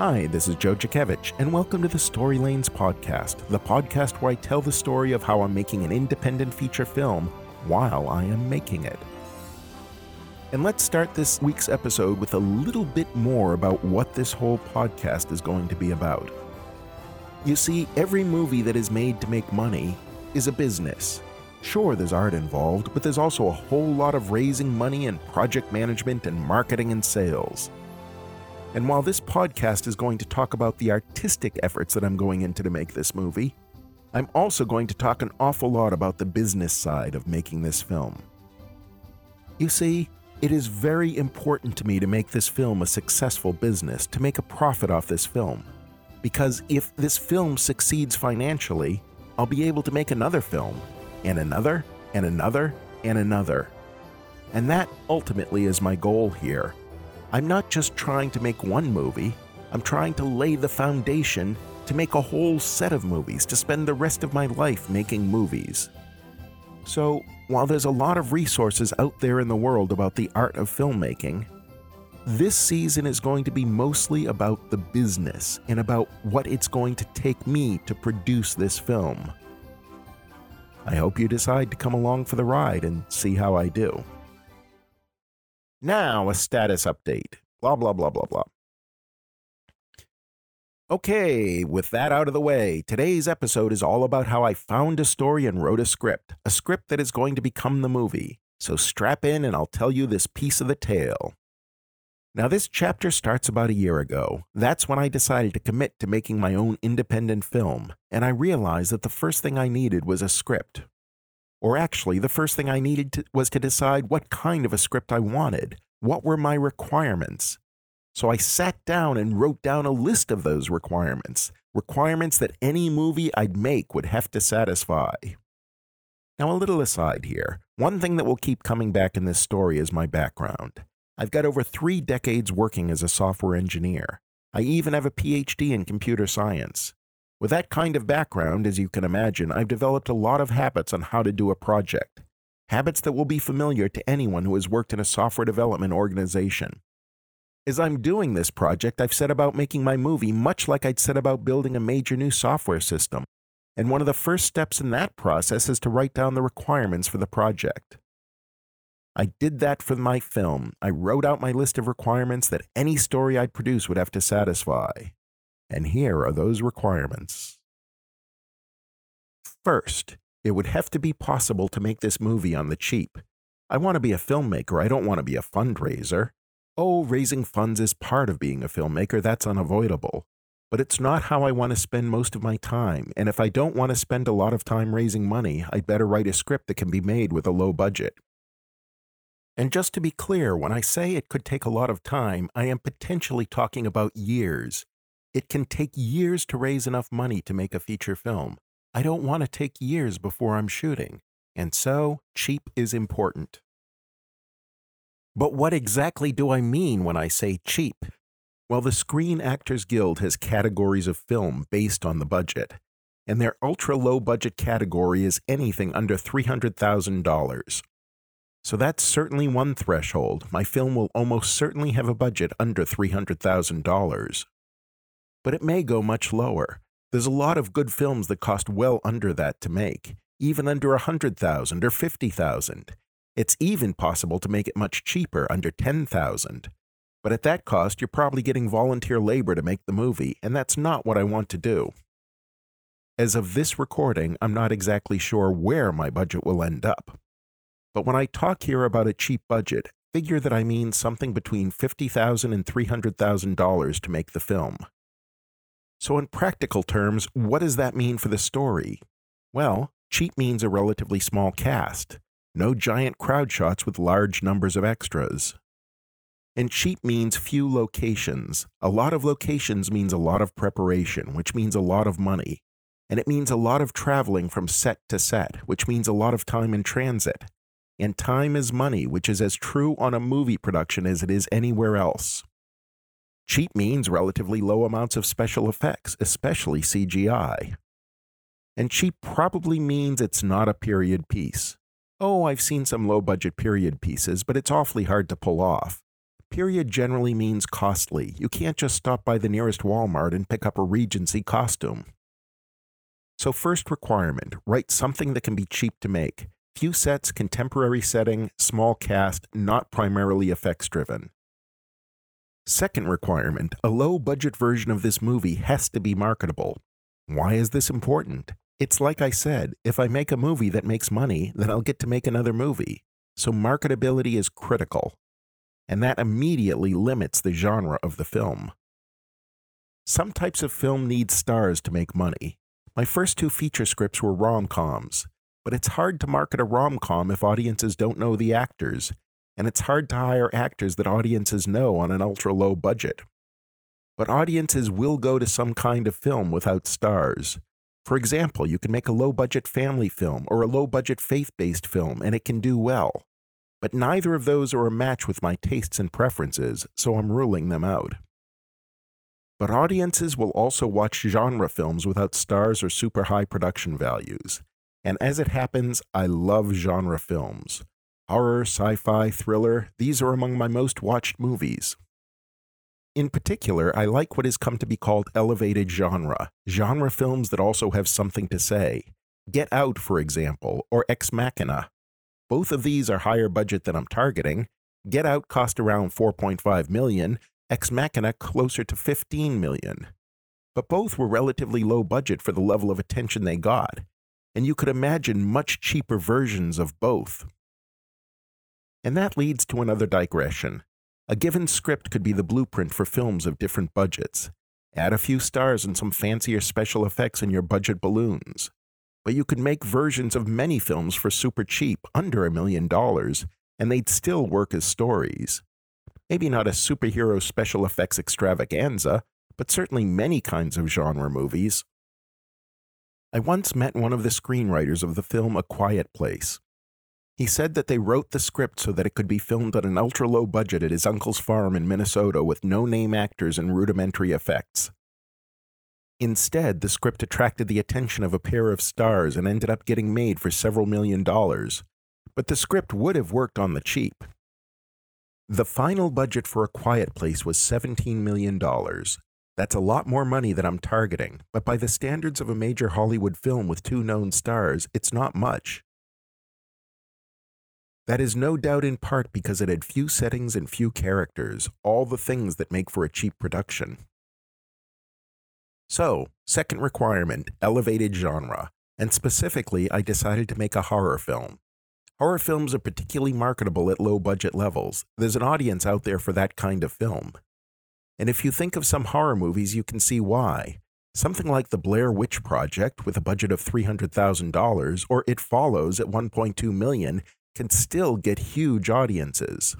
Hi, this is Joe Jakevich, and welcome to the Story Lanes podcast, the podcast where I tell the story of how I'm making an independent feature film while I am making it. And let's start this week's episode with a little bit more about what this whole podcast is going to be about. You see, every movie that is made to make money is a business. Sure, there's art involved, but there's also a whole lot of raising money and project management and marketing and sales. And while this podcast is going to talk about the artistic efforts that I'm going into to make this movie, I'm also going to talk an awful lot about the business side of making this film. You see, it is very important to me to make this film a successful business, to make a profit off this film. Because if this film succeeds financially, I'll be able to make another film, and another, and another, and another. And that ultimately is my goal here. I'm not just trying to make one movie, I'm trying to lay the foundation to make a whole set of movies, to spend the rest of my life making movies. So, while there's a lot of resources out there in the world about the art of filmmaking, this season is going to be mostly about the business and about what it's going to take me to produce this film. I hope you decide to come along for the ride and see how I do. Now, a status update. Blah, blah, blah, blah, blah. Okay, with that out of the way, today's episode is all about how I found a story and wrote a script, a script that is going to become the movie. So strap in and I'll tell you this piece of the tale. Now, this chapter starts about a year ago. That's when I decided to commit to making my own independent film, and I realized that the first thing I needed was a script. Or actually, the first thing I needed to, was to decide what kind of a script I wanted. What were my requirements? So I sat down and wrote down a list of those requirements, requirements that any movie I'd make would have to satisfy. Now, a little aside here one thing that will keep coming back in this story is my background. I've got over three decades working as a software engineer. I even have a PhD in computer science. With that kind of background, as you can imagine, I've developed a lot of habits on how to do a project. Habits that will be familiar to anyone who has worked in a software development organization. As I'm doing this project, I've set about making my movie much like I'd set about building a major new software system. And one of the first steps in that process is to write down the requirements for the project. I did that for my film. I wrote out my list of requirements that any story I'd produce would have to satisfy. And here are those requirements. First, it would have to be possible to make this movie on the cheap. I want to be a filmmaker, I don't want to be a fundraiser. Oh, raising funds is part of being a filmmaker, that's unavoidable. But it's not how I want to spend most of my time, and if I don't want to spend a lot of time raising money, I'd better write a script that can be made with a low budget. And just to be clear, when I say it could take a lot of time, I am potentially talking about years. It can take years to raise enough money to make a feature film. I don't want to take years before I'm shooting, and so cheap is important. But what exactly do I mean when I say cheap? Well, the Screen Actors Guild has categories of film based on the budget, and their ultra low budget category is anything under $300,000. So that's certainly one threshold. My film will almost certainly have a budget under $300,000. But it may go much lower. There's a lot of good films that cost well under that to make, even under 100,000 or 50,000. It's even possible to make it much cheaper, under 10,000. But at that cost, you're probably getting volunteer labor to make the movie, and that's not what I want to do. As of this recording, I'm not exactly sure where my budget will end up. But when I talk here about a cheap budget, figure that I mean something between $50,000 and $300,000 to make the film. So, in practical terms, what does that mean for the story? Well, cheap means a relatively small cast, no giant crowd shots with large numbers of extras. And cheap means few locations. A lot of locations means a lot of preparation, which means a lot of money. And it means a lot of traveling from set to set, which means a lot of time in transit. And time is money, which is as true on a movie production as it is anywhere else. Cheap means relatively low amounts of special effects, especially CGI. And cheap probably means it's not a period piece. Oh, I've seen some low budget period pieces, but it's awfully hard to pull off. Period generally means costly. You can't just stop by the nearest Walmart and pick up a Regency costume. So, first requirement write something that can be cheap to make. Few sets, contemporary setting, small cast, not primarily effects driven. Second requirement a low budget version of this movie has to be marketable. Why is this important? It's like I said if I make a movie that makes money, then I'll get to make another movie. So marketability is critical. And that immediately limits the genre of the film. Some types of film need stars to make money. My first two feature scripts were rom coms, but it's hard to market a rom com if audiences don't know the actors, and it's hard to hire actors that audiences know on an ultra low budget. But audiences will go to some kind of film without stars. For example, you can make a low budget family film or a low budget faith based film, and it can do well. But neither of those are a match with my tastes and preferences, so I'm ruling them out. But audiences will also watch genre films without stars or super high production values. And as it happens, I love genre films. Horror, sci fi, thriller, these are among my most watched movies. In particular, I like what has come to be called elevated genre, genre films that also have something to say. Get Out, for example, or Ex Machina. Both of these are higher budget than I'm targeting. Get Out cost around 4.5 million, Ex Machina closer to 15 million. But both were relatively low budget for the level of attention they got, and you could imagine much cheaper versions of both. And that leads to another digression. A given script could be the blueprint for films of different budgets. Add a few stars and some fancier special effects in your budget balloons. But you could make versions of many films for super cheap, under a million dollars, and they'd still work as stories. Maybe not a superhero special effects extravaganza, but certainly many kinds of genre movies. I once met one of the screenwriters of the film A Quiet Place. He said that they wrote the script so that it could be filmed on an ultra low budget at his uncle's farm in Minnesota with no name actors and rudimentary effects. Instead, the script attracted the attention of a pair of stars and ended up getting made for several million dollars. But the script would have worked on the cheap. The final budget for A Quiet Place was $17 million. That's a lot more money than I'm targeting, but by the standards of a major Hollywood film with two known stars, it's not much. That is no doubt in part because it had few settings and few characters, all the things that make for a cheap production. So, second requirement elevated genre, and specifically, I decided to make a horror film. Horror films are particularly marketable at low budget levels. There's an audience out there for that kind of film. And if you think of some horror movies, you can see why. Something like the Blair Witch Project with a budget of $300,000 or It Follows at 1.2 million can still get huge audiences.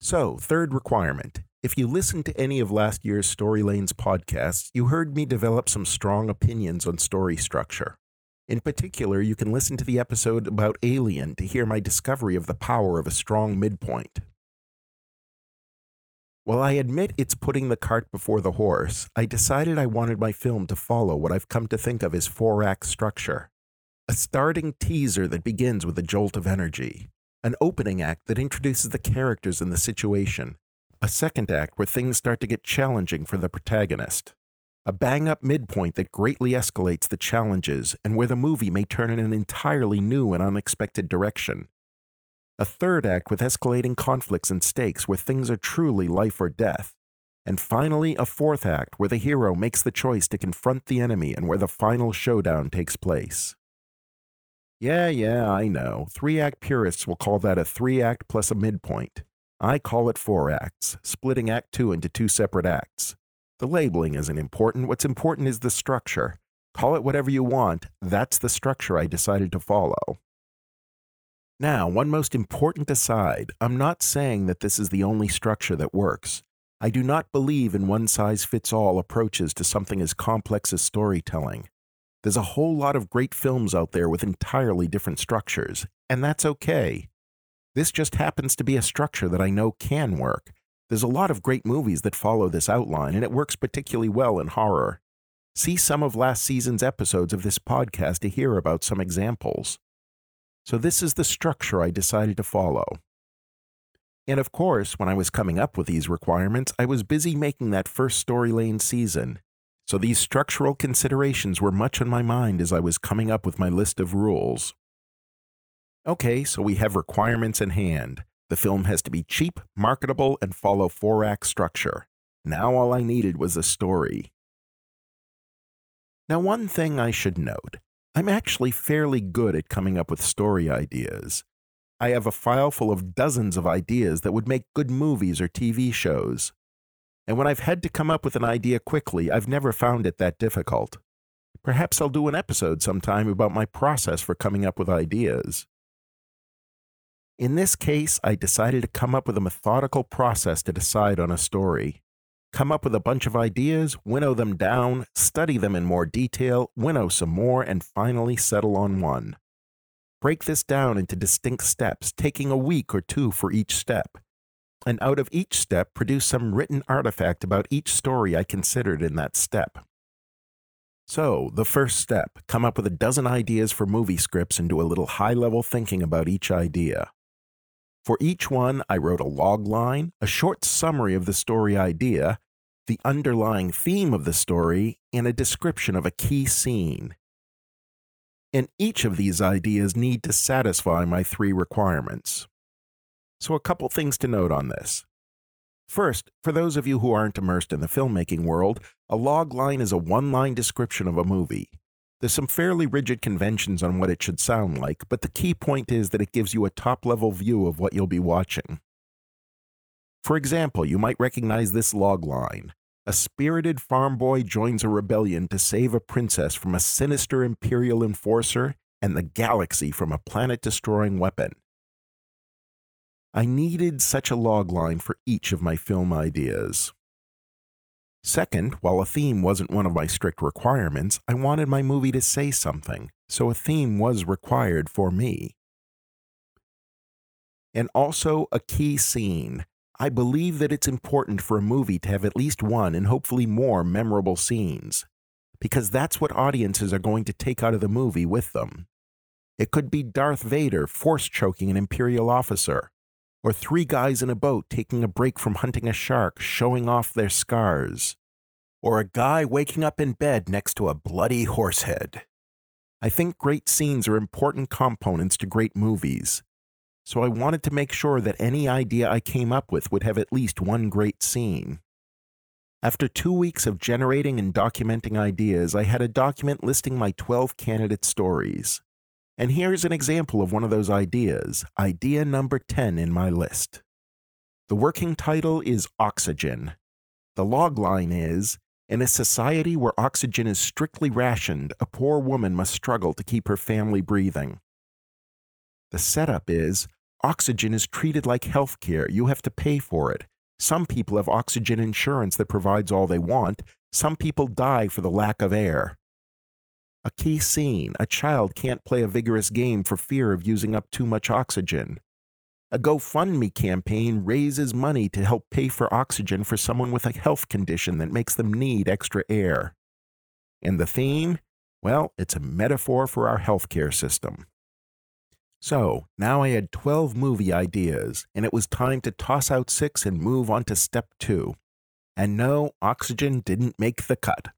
So, third requirement. If you listened to any of last year's Story Lanes podcasts, you heard me develop some strong opinions on story structure. In particular, you can listen to the episode about Alien to hear my discovery of the power of a strong midpoint. While I admit it's putting the cart before the horse, I decided I wanted my film to follow what I've come to think of as four act structure a starting teaser that begins with a jolt of energy, an opening act that introduces the characters and the situation, a second act where things start to get challenging for the protagonist, a bang up midpoint that greatly escalates the challenges and where the movie may turn in an entirely new and unexpected direction, a third act with escalating conflicts and stakes where things are truly life or death, and finally a fourth act where the hero makes the choice to confront the enemy and where the final showdown takes place. Yeah, yeah, I know. Three act purists will call that a three act plus a midpoint. I call it four acts, splitting Act Two into two separate acts. The labeling isn't important. What's important is the structure. Call it whatever you want. That's the structure I decided to follow. Now, one most important aside I'm not saying that this is the only structure that works. I do not believe in one size fits all approaches to something as complex as storytelling. There's a whole lot of great films out there with entirely different structures, and that's okay. This just happens to be a structure that I know can work. There's a lot of great movies that follow this outline, and it works particularly well in horror. See some of last season's episodes of this podcast to hear about some examples. So, this is the structure I decided to follow. And of course, when I was coming up with these requirements, I was busy making that first Story Lane season. So these structural considerations were much on my mind as I was coming up with my list of rules. Okay, so we have requirements in hand. The film has to be cheap, marketable, and follow four act structure. Now all I needed was a story. Now, one thing I should note I'm actually fairly good at coming up with story ideas. I have a file full of dozens of ideas that would make good movies or TV shows. And when I've had to come up with an idea quickly, I've never found it that difficult. Perhaps I'll do an episode sometime about my process for coming up with ideas. In this case, I decided to come up with a methodical process to decide on a story. Come up with a bunch of ideas, winnow them down, study them in more detail, winnow some more, and finally settle on one. Break this down into distinct steps, taking a week or two for each step. And out of each step, produce some written artifact about each story I considered in that step. So, the first step come up with a dozen ideas for movie scripts and do a little high level thinking about each idea. For each one, I wrote a log line, a short summary of the story idea, the underlying theme of the story, and a description of a key scene and each of these ideas need to satisfy my three requirements. So, a couple things to note on this. First, for those of you who aren't immersed in the filmmaking world, a log line is a one line description of a movie. There's some fairly rigid conventions on what it should sound like, but the key point is that it gives you a top level view of what you'll be watching. For example, you might recognize this log line a spirited farm boy joins a rebellion to save a princess from a sinister imperial enforcer and the galaxy from a planet destroying weapon. I needed such a logline for each of my film ideas. Second, while a theme wasn't one of my strict requirements, I wanted my movie to say something, so a theme was required for me. And also a key scene, I believe that it's important for a movie to have at least one and hopefully more memorable scenes, because that's what audiences are going to take out of the movie with them. It could be Darth Vader force choking an Imperial officer, or three guys in a boat taking a break from hunting a shark showing off their scars, or a guy waking up in bed next to a bloody horse head. I think great scenes are important components to great movies, so I wanted to make sure that any idea I came up with would have at least one great scene. After two weeks of generating and documenting ideas, I had a document listing my 12 candidate stories. And here's an example of one of those ideas, idea number 10 in my list. The working title is Oxygen. The log line is In a society where oxygen is strictly rationed, a poor woman must struggle to keep her family breathing. The setup is Oxygen is treated like health care. You have to pay for it. Some people have oxygen insurance that provides all they want. Some people die for the lack of air. A key scene a child can't play a vigorous game for fear of using up too much oxygen. A GoFundMe campaign raises money to help pay for oxygen for someone with a health condition that makes them need extra air. And the theme? Well, it's a metaphor for our healthcare system. So now I had 12 movie ideas, and it was time to toss out six and move on to step two. And no, oxygen didn't make the cut.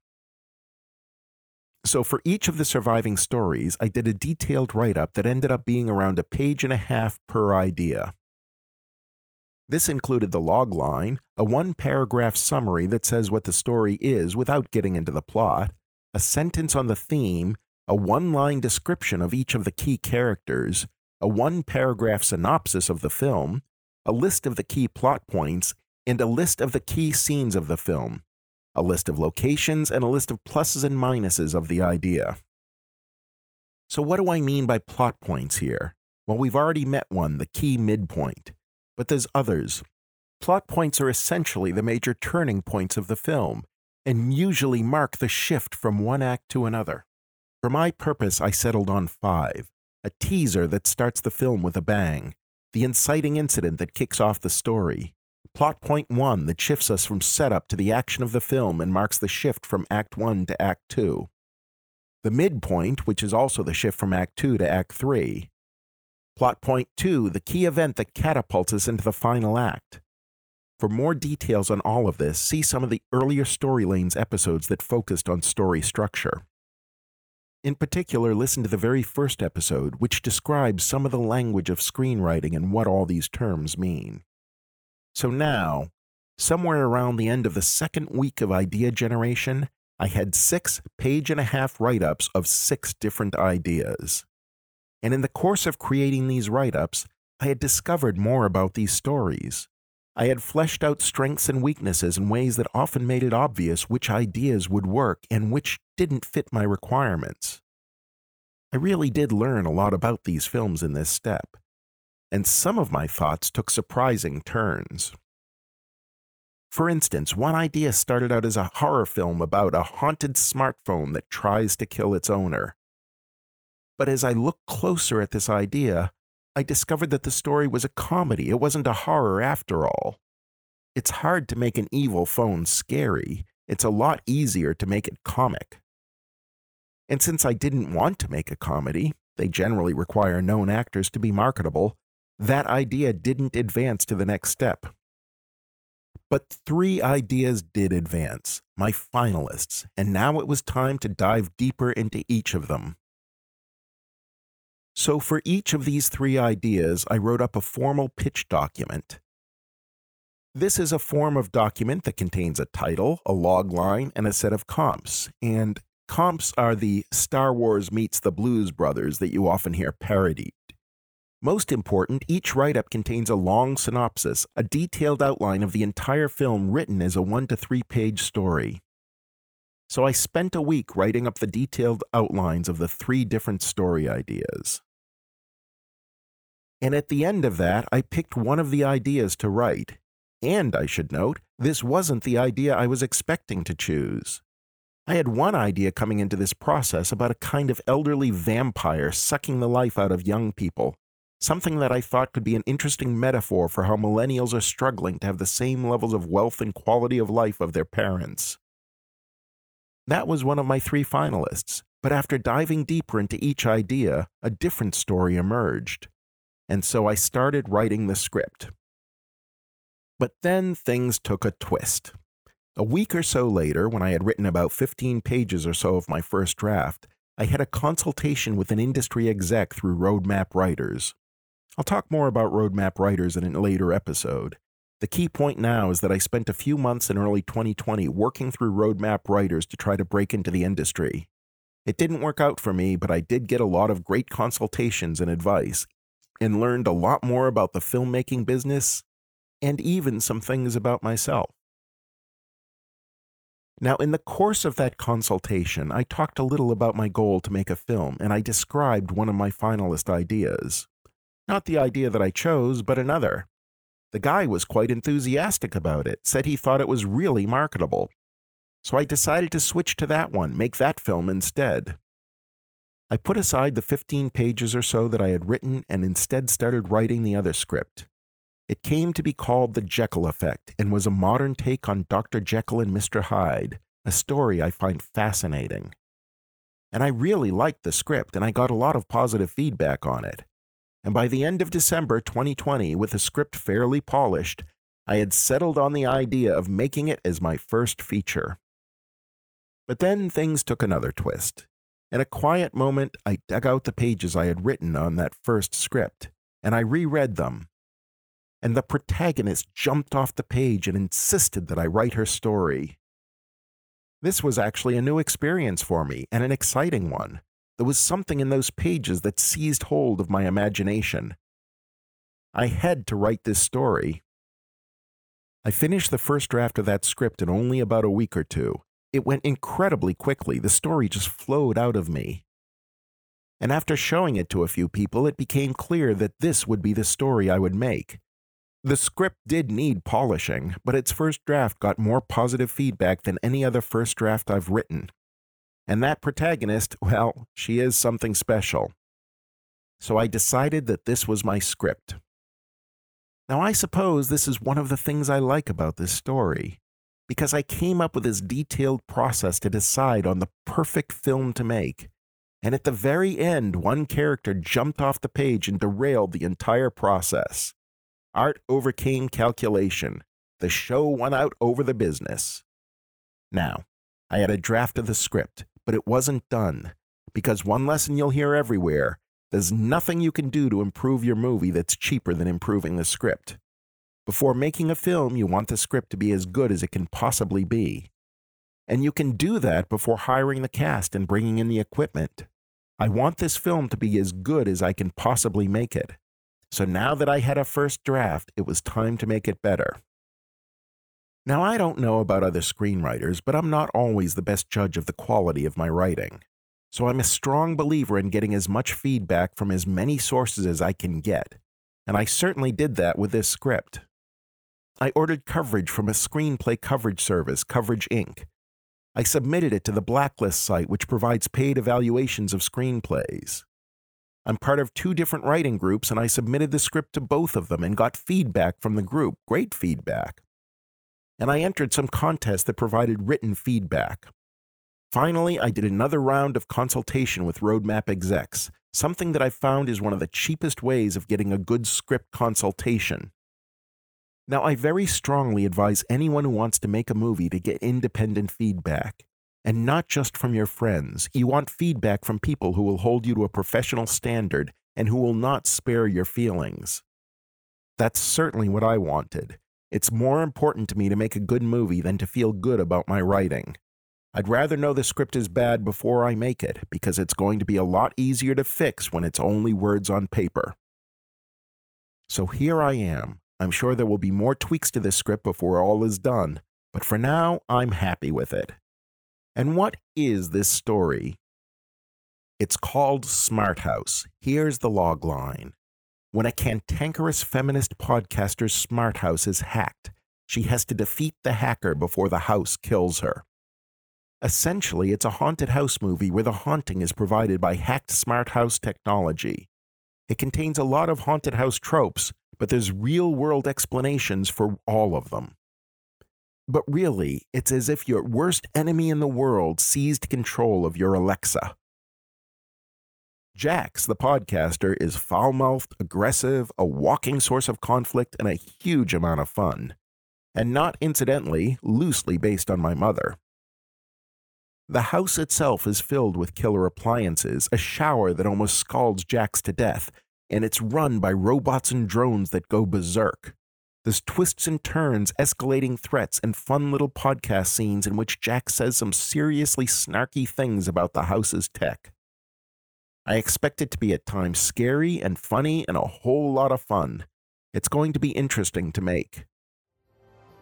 So, for each of the surviving stories, I did a detailed write up that ended up being around a page and a half per idea. This included the log line, a one paragraph summary that says what the story is without getting into the plot, a sentence on the theme, a one line description of each of the key characters, a one paragraph synopsis of the film, a list of the key plot points, and a list of the key scenes of the film, a list of locations, and a list of pluses and minuses of the idea. So, what do I mean by plot points here? Well, we've already met one, the key midpoint, but there's others. Plot points are essentially the major turning points of the film and usually mark the shift from one act to another. For my purpose, I settled on five a teaser that starts the film with a bang, the inciting incident that kicks off the story, plot point one that shifts us from setup to the action of the film and marks the shift from Act 1 to Act 2, the midpoint, which is also the shift from Act 2 to Act 3, Plot point two the key event that catapults us into the final act. For more details on all of this, see some of the earlier Story Lanes episodes that focused on story structure. In particular, listen to the very first episode, which describes some of the language of screenwriting and what all these terms mean. So now, somewhere around the end of the second week of idea generation, I had six page and a half write ups of six different ideas. And in the course of creating these write ups, I had discovered more about these stories. I had fleshed out strengths and weaknesses in ways that often made it obvious which ideas would work and which didn't fit my requirements. I really did learn a lot about these films in this step, and some of my thoughts took surprising turns. For instance, one idea started out as a horror film about a haunted smartphone that tries to kill its owner. But as I looked closer at this idea, I discovered that the story was a comedy. It wasn't a horror after all. It's hard to make an evil phone scary. It's a lot easier to make it comic. And since I didn't want to make a comedy, they generally require known actors to be marketable, that idea didn't advance to the next step. But three ideas did advance, my finalists, and now it was time to dive deeper into each of them. So, for each of these three ideas, I wrote up a formal pitch document. This is a form of document that contains a title, a log line, and a set of comps. And comps are the Star Wars meets the Blues Brothers that you often hear parodied. Most important, each write up contains a long synopsis, a detailed outline of the entire film written as a one to three page story. So I spent a week writing up the detailed outlines of the three different story ideas. And at the end of that, I picked one of the ideas to write. And I should note, this wasn't the idea I was expecting to choose. I had one idea coming into this process about a kind of elderly vampire sucking the life out of young people, something that I thought could be an interesting metaphor for how millennials are struggling to have the same levels of wealth and quality of life of their parents. That was one of my three finalists, but after diving deeper into each idea, a different story emerged. And so I started writing the script. But then things took a twist. A week or so later, when I had written about 15 pages or so of my first draft, I had a consultation with an industry exec through Roadmap Writers. I'll talk more about Roadmap Writers in a later episode, the key point now is that I spent a few months in early 2020 working through roadmap writers to try to break into the industry. It didn't work out for me, but I did get a lot of great consultations and advice, and learned a lot more about the filmmaking business and even some things about myself. Now, in the course of that consultation, I talked a little about my goal to make a film, and I described one of my finalist ideas. Not the idea that I chose, but another. The guy was quite enthusiastic about it, said he thought it was really marketable. So I decided to switch to that one, make that film instead. I put aside the 15 pages or so that I had written and instead started writing the other script. It came to be called The Jekyll Effect and was a modern take on Dr. Jekyll and Mr. Hyde, a story I find fascinating. And I really liked the script and I got a lot of positive feedback on it and by the end of December 2020, with a script fairly polished, I had settled on the idea of making it as my first feature. But then things took another twist. In a quiet moment, I dug out the pages I had written on that first script, and I reread them. And the protagonist jumped off the page and insisted that I write her story. This was actually a new experience for me and an exciting one. There was something in those pages that seized hold of my imagination. I had to write this story. I finished the first draft of that script in only about a week or two. It went incredibly quickly. The story just flowed out of me. And after showing it to a few people, it became clear that this would be the story I would make. The script did need polishing, but its first draft got more positive feedback than any other first draft I've written. And that protagonist, well, she is something special. So I decided that this was my script. Now, I suppose this is one of the things I like about this story, because I came up with this detailed process to decide on the perfect film to make. And at the very end, one character jumped off the page and derailed the entire process. Art overcame calculation. The show won out over the business. Now, I had a draft of the script, but it wasn't done. Because one lesson you'll hear everywhere there's nothing you can do to improve your movie that's cheaper than improving the script. Before making a film, you want the script to be as good as it can possibly be. And you can do that before hiring the cast and bringing in the equipment. I want this film to be as good as I can possibly make it. So now that I had a first draft, it was time to make it better. Now, I don't know about other screenwriters, but I'm not always the best judge of the quality of my writing. So I'm a strong believer in getting as much feedback from as many sources as I can get. And I certainly did that with this script. I ordered coverage from a screenplay coverage service, Coverage Inc. I submitted it to the Blacklist site, which provides paid evaluations of screenplays. I'm part of two different writing groups, and I submitted the script to both of them and got feedback from the group, great feedback. And I entered some contests that provided written feedback. Finally, I did another round of consultation with Roadmap execs, something that I found is one of the cheapest ways of getting a good script consultation. Now, I very strongly advise anyone who wants to make a movie to get independent feedback. And not just from your friends. You want feedback from people who will hold you to a professional standard and who will not spare your feelings. That's certainly what I wanted. It's more important to me to make a good movie than to feel good about my writing. I'd rather know the script is bad before I make it because it's going to be a lot easier to fix when it's only words on paper. So here I am. I'm sure there will be more tweaks to this script before all is done, but for now, I'm happy with it. And what is this story? It's called Smart House. Here's the log line. When a cantankerous feminist podcaster's smart house is hacked, she has to defeat the hacker before the house kills her. Essentially, it's a haunted house movie where the haunting is provided by hacked smart house technology. It contains a lot of haunted house tropes, but there's real world explanations for all of them. But really, it's as if your worst enemy in the world seized control of your Alexa. Jax, the podcaster, is foul mouthed, aggressive, a walking source of conflict, and a huge amount of fun. And not incidentally, loosely based on my mother. The house itself is filled with killer appliances, a shower that almost scalds Jax to death, and it's run by robots and drones that go berserk. There's twists and turns, escalating threats, and fun little podcast scenes in which Jax says some seriously snarky things about the house's tech. I expect it to be at times scary and funny and a whole lot of fun. It's going to be interesting to make.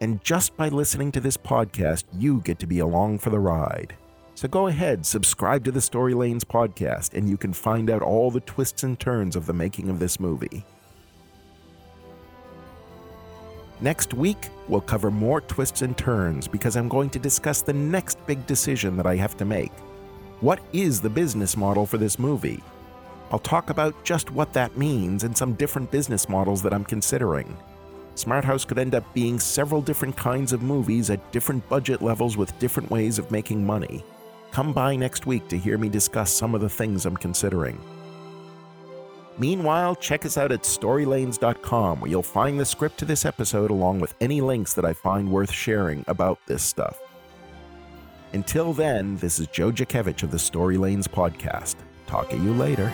And just by listening to this podcast, you get to be along for the ride. So go ahead, subscribe to the Story Lanes podcast, and you can find out all the twists and turns of the making of this movie. Next week, we'll cover more twists and turns because I'm going to discuss the next big decision that I have to make. What is the business model for this movie? I'll talk about just what that means and some different business models that I'm considering. Smart House could end up being several different kinds of movies at different budget levels with different ways of making money. Come by next week to hear me discuss some of the things I'm considering. Meanwhile, check us out at storylanes.com where you'll find the script to this episode along with any links that I find worth sharing about this stuff. Until then, this is Joe Jakevich of the Story Lanes podcast. Talk to you later.